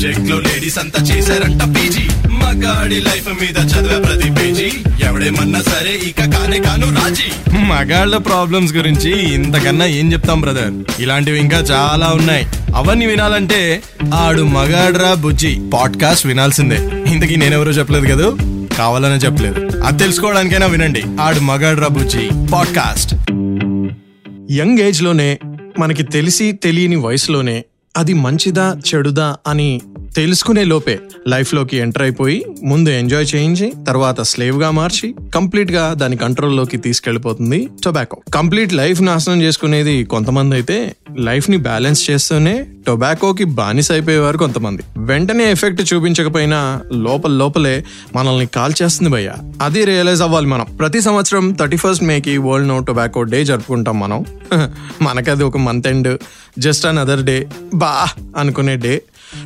సబ్జెక్ట్లో లేడీస్ అంతా చేశారంట పీజీ. మగాడి లైఫ్ మీద చదివే ప్రతి పేజీ. ఎవడేమన్నా సరే ఇక కానే కాను రాజీ. మగాళ్ళ ప్రాబ్లమ్స్ గురించి ఇంతకన్నా ఏం చెప్తాం బ్రదర్ ఇలాంటివి ఇంకా చాలా ఉన్నాయి. అవన్నీ వినాలంటే ఆడు మగాడ్రా బుజ్జి. పాడ్కాస్ట్ వినాల్సిందే. ఇంతకీ నేనెవరో చెప్పలేదు కదా? కావాలనే చెప్పలేదు. అది తెలుసుకోవడానికైనా వినండి. ఆడు మగాడ్రా బుజ్జి. పాడ్కాస్ట్ యంగ్ ఏజ్లోనే మనకి తెలిసి తెలియని వయసులోనే అది మంచిదా చెడుదా అని తెలుసుకునే లోపే లైఫ్లోకి ఎంటర్ అయిపోయి ముందు ఎంజాయ్ చేయించి తర్వాత స్లేవ్గా మార్చి కంప్లీట్గా దాని కంట్రోల్లోకి తీసుకెళ్ళిపోతుంది టొబాకో. కంప్లీట్ లైఫ్ నాశనం చేసుకునేది కొంతమంది అయితే లైఫ్ని బ్యాలెన్స్ చేస్తూనే టొబాకోకి బానిస అయిపోయేవారు కొంతమంది. వెంటనే ఎఫెక్ట్ చూపించకపోయినా లోపల లోపలే మనల్ని కాల్ చేస్తుంది భయ్య. అది రియలైజ్ అవ్వాలి మనం. ప్రతి సంవత్సరం థర్టీ ఫస్ట్ మేకి వరల్డ్ నో టొబాకో డే జరుపుకుంటాం మనం. మనకది ఒక month end just another day బా అనుకునే డే.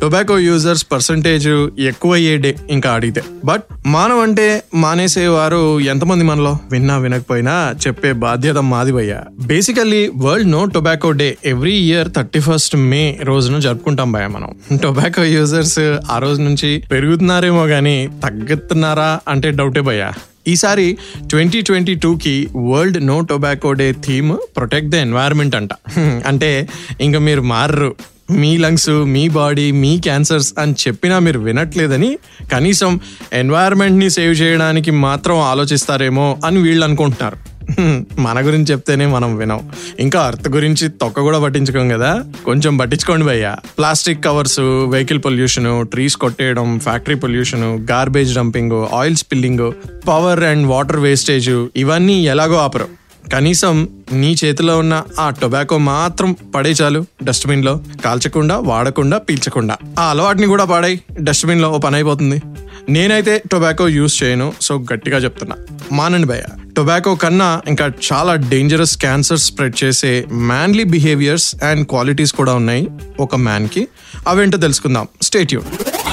టొబాకో యూజర్స్ పర్సంటేజ్ ఎక్కువ అయ్యే డే ఇంకా అడిగితే. బట్ మానవ్ అంటే మానేసేవారు ఎంతమంది మనలో? విన్నా వినకపోయినా చెప్పే బాధ్యత మాది భయ్య. Basically world no tobacco day every year thirty first May రోజున జరుపుకుంటాం భయ మనం. టొబాకో యూజర్స్ ఆ రోజు నుంచి పెరుగుతున్నారేమో కానీ తగ్గుతున్నారా అంటే డౌటే భయ్యా. ఈసారి ట్వంటీ ట్వంటీ టూకి world no tobacco day theme protect the environment అంట. అంటే ఇంకా మీరు మారరు. మీ లంగ్స్ మీ బాడీ మీ క్యాన్సర్స్ అని చెప్పినా మీరు వినట్లేదని కనీసం ఎన్వైరన్మెంట్ని సేవ్ చేయడానికి మాత్రం ఆలోచిస్తారేమో అని వీళ్ళు అనుకుంటున్నారు. మన గురించి చెప్తేనే మనం వినం. ఇంకా అర్త్ గురించి తొక్క కూడా పట్టించుకోం కదా? కొంచెం పట్టించుకోండి భయ్య. Plastic covers vehicle pollution trees కొట్టేయడం factory pollution garbage dumping oil spilling power and water wastage ఇవన్నీ ఎలాగో ఆపరు. కనీసం నీ చేతిలో ఉన్న ఆ టొబాకో మాత్రం పడే చాలు డస్ట్బిన్లో. కాల్చకుండా వాడకుండా పీల్చకుండా. ఆ అలవాటుని కూడా పాడాయి డస్ట్బిన్లో ఓ పని అయిపోతుంది. నేనైతే టొబాకో యూస్ చేయను సో గట్టిగా చెప్తున్నా. మానండి భయ్య టొబాకో కన్నా ఇంకా చాలా డేంజరస్ క్యాన్సర్ స్ప్రెడ్ చేసే మ్యాన్లీ బిహేవియర్స్ అండ్ క్వాలిటీస్ కూడా ఉన్నాయి ఒక మ్యాన్కి అవేంటో తెలుసుకుందాం. స్టేట్యూడ్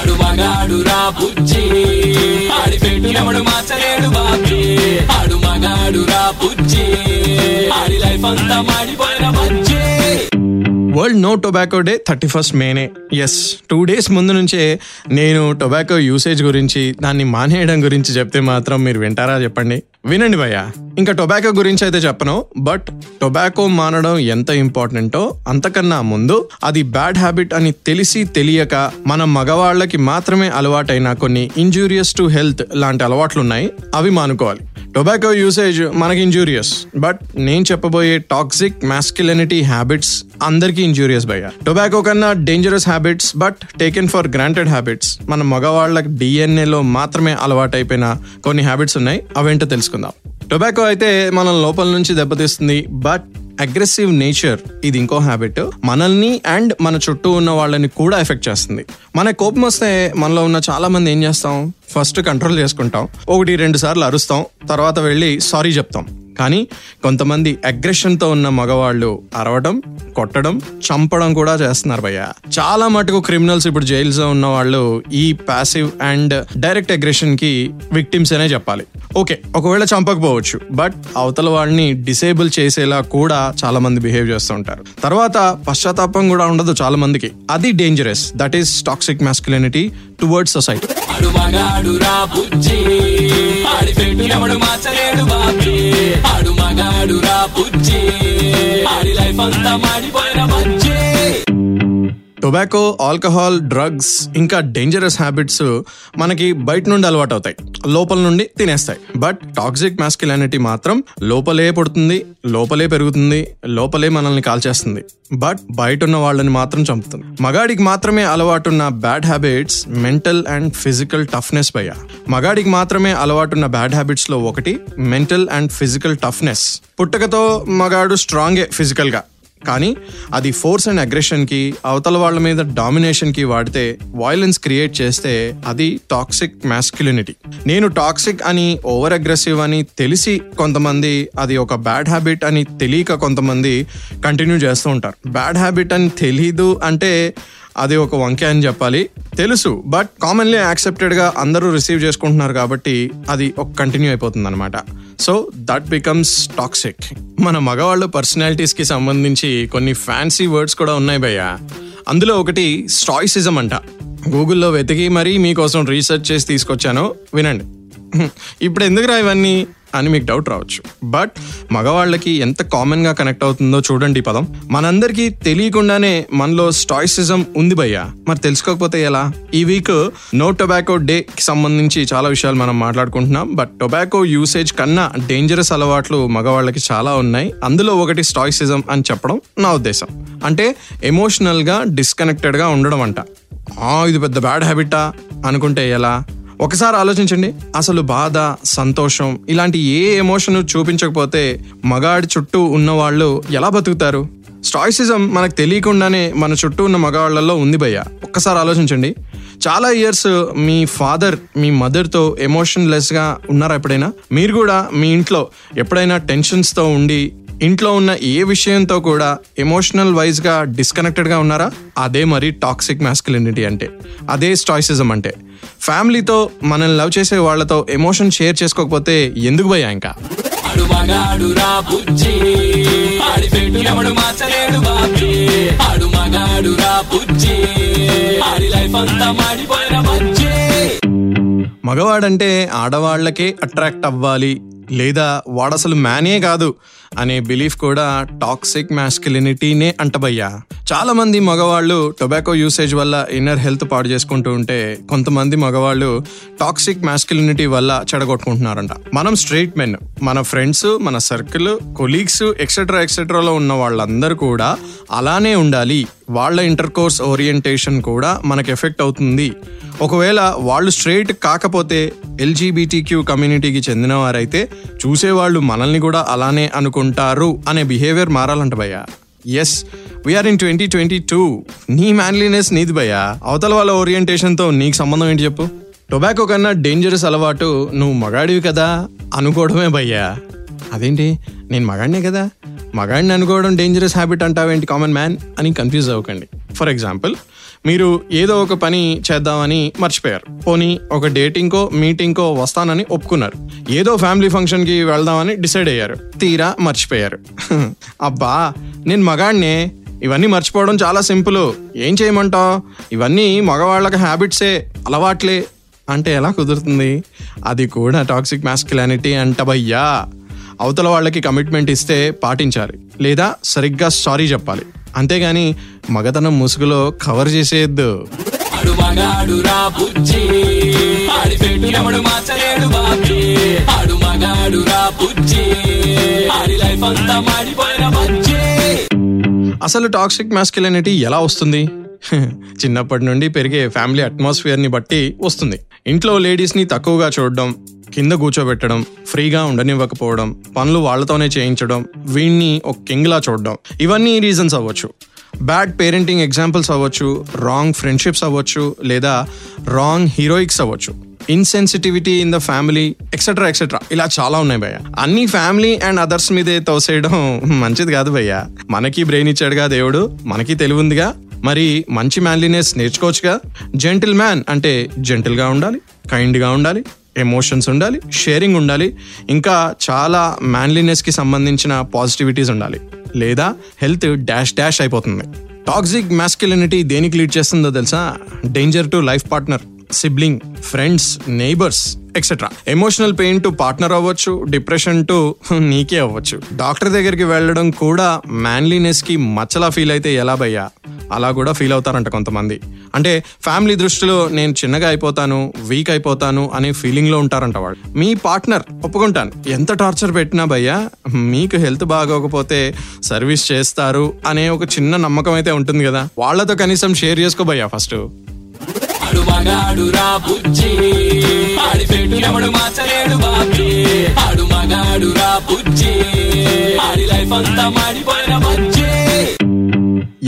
వాడు మగాడు రా బుజ్జి. ఆడి పెట్టు ఎవడు మార్చలేడు బాబీ. ఆడు మగాడు రా బుజ్జి. ఆడి లైఫ్ అంతా మాడిపోయిన బుజ్జి. World no tobacco day thirty first మేనే. Yes two days ముందు నుంచే నేను టొబాకో యూసేజ్ గురించి దాన్ని మానేయడం గురించి చెప్తే మాత్రం మీరు వింటారా చెప్పండి. వినండి భయ్య. ఇంకా టొబాకో గురించి అయితే చెప్పను బట్ టొబాకో మానడం ఎంత ఇంపార్టెంటో అంతకన్నా ముందు అది బ్యాడ్ హ్యాబిట్ అని తెలిసి తెలియక మన మగవాళ్ళకి మాత్రమే అలవాటైన కొన్ని ఇంజూరియస్ టు హెల్త్ లాంటి అలవాట్లు ఉన్నాయి అవి మానుకోవాలి. టొబాకో యూసేజ్ మనకి ఇంజూరియస్ బట్ నేను చెప్పబోయే టాక్సిక్ మాస్కిలినిటీ హ్యాబిట్స్ అందరికీ ఇంజూరియస్ భయ్య. టొబాకో కన్నా dangerous habits but taken for granted habits మన మగవాళ్ళకి డిఎన్ఏలో మాత్రమే అలవాటైపోయిన కొన్ని హ్యాబిట్స్ ఉన్నాయి అవేంటో తెలుసుకుందాం. టొబాకో అయితే మనం లోపల నుంచి దెబ్బతీస్తుంది బట్ అగ్రెసివ్ నేచర్ ఇది ఇంకో హ్యాబిట్ మనల్ని అండ్ మన చుట్టూ ఉన్న వాళ్ళని కూడా ఎఫెక్ట్ చేస్తుంది. మన కోపం వస్తే మనలో ఉన్న చాలా మంది ఏం చేస్తాం? ఫస్ట్ కంట్రోల్ చేసుకుంటాం. ఒకటి రెండు సార్లు అరుస్తాం. తర్వాత వెళ్ళి సారీ చెప్తాం. కానీ కొంతమంది అగ్రెషన్తో ఉన్న మగవాళ్ళు అరవడం కొట్టడం చంపడం కూడా చేస్తున్నారు భయ్య. చాలా మటుకు క్రిమినల్స్ ఇప్పుడు జైల్స్లో ఉన్న వాళ్ళు ఈ పాసివ్ అండ్ డైరెక్ట్ అగ్రెషన్కి విక్టిమ్స్ అనే చెప్పాలి. ఓకే ఒకవేళ చంపకపోవచ్చు బట్ అవతల వాళ్ళని డిసేబుల్ చేసేలా కూడా చాలా మంది బిహేవ్ చేస్తుంటారు తర్వాత పశ్చాత్తాపం కూడా ఉండదు చాలా మందికి. అది dangerous that is toxic masculinity towards society ఆడు మగాడు మగాడు రా బుజ్జి. ఆడి లైఫ్ అంతా మాడిపోయిన మంచి టొబాకో ఆల్కహాల్ డ్రగ్స్ ఇంకా డేంజరస్ హ్యాబిట్స్ మనకి బయట నుండి అలవాటు అవుతాయి లోపల నుండి తినేస్తాయి. బట్ టాక్సిక్ మాస్కిలానిటీ మాత్రం లోపలే పుడుతుంది లోపలే పెరుగుతుంది లోపలే మనల్ని కాల్చేస్తుంది. బట్ బయట ఉన్న వాళ్ళని మాత్రం చంపుతుంది. మగాడికి మాత్రమే అలవాటున్న bad habits mental and physical toughness భయ్య. మగాడికి మాత్రమే అలవాటున్న బ్యాడ్ హ్యాబిట్స్లో ఒకటి మెంటల్ అండ్ ఫిజికల్ టఫ్నెస్. పుట్టకతో మగాడు స్ట్రాంగే ఫిజికల్గా కానీ అది ఫోర్స్ అండ్ అగ్రెషన్కి అవతల వాళ్ళ మీద డామినేషన్కి వాడితే వాయిలెన్స్ క్రియేట్ చేస్తే అది టాక్సిక్ మ్యాస్క్యులినిటీ నేను టాక్సిక్ అని ఓవర్ అగ్రెసివ్ అని తెలిసి కొంతమంది అది ఒక బ్యాడ్ హ్యాబిట్ అని తెలియక కొంతమంది కంటిన్యూ చేస్తూ ఉంటారు. బ్యాడ్ హ్యాబిట్ అని తెలీదు అంటే అది ఒక వంకే అని చెప్పాలి. తెలుసు బట్ కామన్లీ యాక్సెప్టెడ్గా అందరూ రిసీవ్ చేసుకుంటున్నారు కాబట్టి అది ఒక కంటిన్యూ అయిపోతుంది అనమాట సో దట్ బికమ్స్ టాక్సిక్ మన మగవాళ్ళ పర్సనాలిటీస్కి సంబంధించి కొన్ని ఫ్యాన్సీ వర్డ్స్ కూడా ఉన్నాయి భయ్య. అందులో ఒకటి స్టాయిసిజం అంట. గూగుల్లో వెతికి మరీ మీకోసం రీసెర్చ్ చేసి తీసుకొచ్చాను. వినండి. ఇప్పుడు ఎందుకురా ఇవన్నీ? అని మీకు డౌట్ రావచ్చు. బట్ మగవాళ్ళకి ఎంత కామన్గా కనెక్ట్ అవుతుందో చూడండి ఈ పదం. మనందరికీ తెలియకుండానే మనలో స్టాయిసిజం ఉంది భయ్యా. మరి తెలుసుకోకపోతే ఎలా? ఈ వీక్ నో టొబాకో డేకి సంబంధించి చాలా విషయాలు మనం మాట్లాడుకుంటున్నాం. బట్ టొబాకో యూసేజ్ కన్నా డేంజరస్ అలవాట్లు మగవాళ్ళకి చాలా ఉన్నాయి. అందులో ఒకటి స్టాయిసిజం అని చెప్పడం నా ఉద్దేశం. అంటే ఎమోషనల్గా డిస్కనెక్టెడ్గా ఉండడం అంట. ఇది పెద్ద బ్యాడ్ హ్యాబిటా అనుకుంటే ఎలా? ఒకసారి ఆలోచించండి. అసలు బాధ సంతోషం ఇలాంటి ఏ ఎమోషన్ చూపించకపోతే మగాడి చుట్టూ ఉన్న వాళ్ళు ఎలా బతుకుతారు? స్టాయిసిజం మనకు తెలియకుండానే మన చుట్టూ ఉన్న మగవాళ్ళల్లో ఉంది భయ్య. ఒక్కసారి ఆలోచించండి. చాలా ఇయర్స్ మీ ఫాదర్ మీ మదర్తో ఎమోషన్లెస్గా ఉన్నారా ఎప్పుడైనా? మీరు కూడా మీ ఇంట్లో ఎప్పుడైనా టెన్షన్స్తో ఉండి ఇంట్లో ఉన్న ఏ విషయంతో కూడా ఎమోషనల్ వైజ్గా డిస్కనెక్టెడ్గా ఉన్నారా? అదే మరి టాక్సిక్ మ్యాస్కులినిటీ అంటే. అదే స్టాయిసిజం అంటే. ఫ్యామిలీతో మనల్ని లవ్ చేసే వాళ్ళతో ఎమోషన్ షేర్ చేసుకోకపోతే ఎందుకు భయ్యా ఇంకా? మగవాడంటే ఆడవాళ్ళకే అట్రాక్ట్ అవ్వాలి లేదా వాడసలు మ్యానే కాదు అనే బిలీఫ్ కూడా టాక్సిక్ మ్యాస్కిలినిటీనే అంటబయ్యా. చాలా మంది మగవాళ్ళు టొబాకో యూసేజ్ వల్ల ఇన్నర్ హెల్త్ పాడు చేసుకుంటూ ఉంటే కొంతమంది మగవాళ్ళు టాక్సిక్ మ్యాస్కిలినిటీ వల్ల చెడగొట్టుకుంటున్నారంట. మనం స్ట్రైట్ మెన్ మన ఫ్రెండ్స్ మన సర్కిల్ కొలీగ్స్ ఎక్సెట్రా ఎక్సెట్రాలో ఉన్న వాళ్ళందరూ కూడా అలానే ఉండాలి. వాళ్ళ ఇంటర్ కోర్స్ ఓరియంటేషన్ కూడా మనకు ఎఫెక్ట్ అవుతుంది. ఒకవేళ వాళ్ళు స్ట్రైట్ కాకపోతే ఎల్జీబీటీక్యూ కమ్యూనిటీకి చెందిన వారైతే చూసేవాళ్ళు మనల్ని కూడా అలానే అనుకుంటారు అనే బిహేవియర్ మారాలంట భయ్యా. Yes we're in twenty twenty two నీ మ్యాన్లీనెస్ నీది భయ్యా. అవతల వాళ్ళ ఓరియంటేషన్తో నీకు సంబంధం ఏంటి చెప్పు. టొబాకో కన్నా డేంజరస్ అలవాటు నువ్వు మగాడివి కదా అనుకోవడమే భయ్యా. అదేంటి? నేను మగాడినే కదా? మగాడిని అనుకోవడం డేంజరస్ హ్యాబిట్ అంటావేంటి కామన్ మ్యాన్ అని కన్ఫ్యూజ్ అవ్వకండి. ఫర్ ఎగ్జాంపుల్ మీరు ఏదో ఒక పని చేద్దామని మర్చిపోయారు. పోనీ ఒక డేటింగ్కో మీటింగ్కో వస్తానని ఒప్పుకున్నారు. ఏదో ఫ్యామిలీ ఫంక్షన్కి వెళ్దామని డిసైడ్ అయ్యారు. తీరా మర్చిపోయారు. అబ్బా నేను మగాడినే. ఇవన్నీ మర్చిపోవడం చాలా సింపుల్. ఏం చేయమంటావు? ఇవన్నీ మగవాళ్ళకి హ్యాబిట్సే అలవాట్లే. అంటే ఎలా కుదురుతుంది? అది కూడా టాక్సిక్ మ్యాస్కులానిటీ అంటబయ్యా అవతల వాళ్ళకి కమిట్మెంట్ ఇస్తే పాటించాలి. లేదా సరిగ్గా సారీ చెప్పాలి. అంతేగాని మగతనం ముసుగులో కవర్ చేసేయద్దు. అసలు టాక్సిక్ మాస్కులినిటీ ఎలా వస్తుంది? చిన్నప్పటి నుండి పెరిగే ఫ్యామిలీ అట్మాస్ఫియర్ని బట్టి వస్తుంది. ఇంట్లో లేడీస్ని తక్కువగా చూడడం కింద కూర్చోబెట్టడం ఫ్రీగా ఉండనివ్వకపోవడం పనులు వాళ్ళతోనే చేయించడం వీణ్ణి ఒక కింగ్లా చూడడం. ఇవన్నీ రీజన్స్ అవ్వచ్చు. బ్యాడ్ పేరెంటింగ్ ఎగ్జాంపుల్స్ అవ్వచ్చు రాంగ్ ఫ్రెండ్షిప్స్ అవ్వచ్చు లేదా రాంగ్ హీరోయిక్స్ అవ్వచ్చు. Insensitivity in the family etcetera etcetera ఇలా చాలా ఉన్నాయి భయ్య. అన్ని ఫ్యామిలీ అండ్ అదర్స్ మీదే తోసేయడం మంచిది కాదు భయ్య. మనకి బ్రెయిన్ ఇచ్చాడుగా దేవుడు మనకి తెలివి ఉందిగా. మరి మంచి మ్యాన్లీనెస్ నేర్చుకోవచ్చుగా. జెంటిల్ మ్యాన్ అంటే జెంటిల్గా ఉండాలి కైండ్గా ఉండాలి. ఎమోషన్స్ ఉండాలి షేరింగ్ ఉండాలి ఇంకా చాలా మ్యాన్లీనెస్కి సంబంధించిన పాజిటివిటీస్ ఉండాలి. లేదా హెల్త్ డాష్ డాష్ అయిపోతుంది. టాక్సిక్ మ్యాస్కులినిటీ దేనికి లీడ్ చేస్తుందో తెలుసా? Danger to life partner sibling friends neighbours etcetera emotional pain to partner అవ్వచ్చు డిప్రెషన్ టు నీకే అవ్వచ్చు. డాక్టర్ దగ్గరికి వెళ్ళడం కూడా మ్యాన్లీనెస్కి మచ్చలా ఫీల్ అయితే ఎలా భయ్యా? అలా కూడా ఫీల్ అవుతారంట కొంతమంది. అంటే ఫ్యామిలీ దృష్టిలో నేను చిన్నగా అయిపోతాను వీక్ అయిపోతాను అనే ఫీలింగ్లో ఉంటారంట వాళ్ళు. మీ పార్ట్నర్ ఒప్పుకుంటాను. ఎంత టార్చర్ పెట్టినా భయ్యా మీకు హెల్త్ బాగోకపోతే సర్వీస్ చేస్తారు అనే ఒక చిన్న నమ్మకం అయితే ఉంటుంది కదా. వాళ్ళతో కనీసం షేర్ చేసుకోబయ్యా ఫస్ట్ ఆడు మగాడు రా బుజ్జి. ఆడి పెట్టు ఎవడు మార్చలేడు బాబీ. ఆడు మగాడు రా బుజ్జి. ఆడి లైఫ్ అంతా మాడిపోయిన బుజ్జి.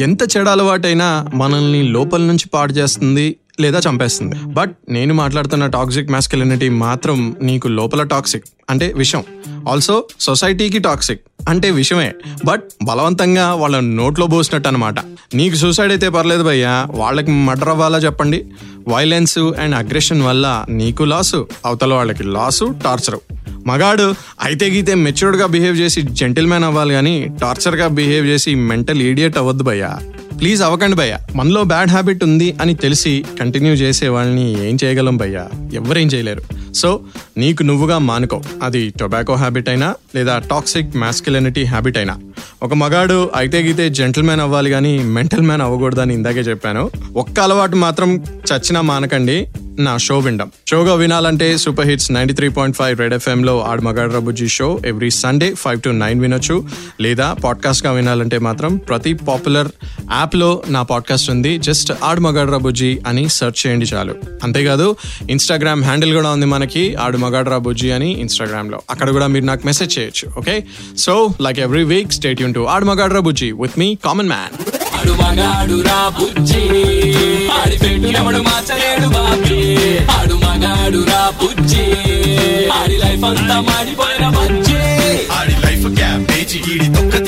ఎంత చెడు అలవాటైనా మనల్ని లోపల నుంచి పాడు చేస్తుంది లేదా చంపేస్తుంది. బట్ నేను మాట్లాడుతున్న టాక్సిక్ మాస్కులినిటీ మాత్రం నీకు లోపల టాక్సిక్ అంటే విషం. ఆల్సో సొసైటీకి టాక్సిక్ అంటే విషయమే. బట్ బలవంతంగా వాళ్ళ నోట్లో పోసినట్టు అనమాట నీకు సూసైడ్ అయితే పర్లేదు భయ్యా. వాళ్ళకి మర్డర్ అవ్వాలా చెప్పండి? వైలెన్స్ అండ్ అగ్రెషన్ వల్ల నీకు లాసు అవతల వాళ్ళకి లాసు టార్చరు మగాడు అయితే గీతే మెచ్యూర్డ్గా బిహేవ్ చేసి జెంటిల్మ్యాన్ అవ్వాలి కానీ టార్చర్గా బిహేవ్ చేసి మెంటల్ ఈడియట్ అవ్వద్దు భయ్యా. ప్లీజ్ అవ్వకండి భయ్యా. మనలో బ్యాడ్ హ్యాబిట్ ఉంది అని తెలిసి కంటిన్యూ చేసే వాళ్ళని ఏం చేయగలం భయ్యా? ఎవరేం చేయలేరు. సో నీకు నువ్వుగా మానుకో. అది టొబాకో హ్యాబిట్ అయినా లేదా టాక్సిక్ మాస్కులినిటీ హ్యాబిట్ అయినా. ఒక మగాడు అయితే గీతే జెంటిల్మెన్ అవ్వాలి కానీ మెంటల్ మ్యాన్ అవ్వకూడదని ఇందాకే చెప్పాను. ఒక్క అలవాటు మాత్రం చచ్చినా మానకండి. నా షో విండం. షోగా వినాలంటే super hits ninety three point five red FM లో ఆడు రబుజీ show every Sunday five to nine వినొచ్చు. లేదా పాడ్కాస్ట్గా వినాలంటే మాత్రం ప్రతి పాపులర్ యాప్లో నా పాడ్కాస్ట్ ఉంది. జస్ట్ ఆడు మగాడు రబుజీ అని సెర్చ్ చేయండి చాలు. అంతేకాదు ఇన్స్టాగ్రామ్ హ్యాండిల్ కూడా ఉంది మనకి ఆడు మగాడు రబుజీ అని ఇన్స్టాగ్రామ్లో అక్కడ కూడా మీరు నాకు మెసేజ్ చేయొచ్చు okay? So like every week stay Yoon to ఆడు మగాడు రబుజీ విత్ మీ కామన్ మ్యాన్. వాడు మగాడు రా బుజ్జి. ఆడి పెట్టు ఎవడు మార్చలేడు బాబీ. ఆడు మగాడు రా బుజ్జి. ఆడి లైఫ్ అంతా మాడిపోయిన బజ్జీ. ఆడి లైఫ్ క్యాబేజీ ఈడి తొక్క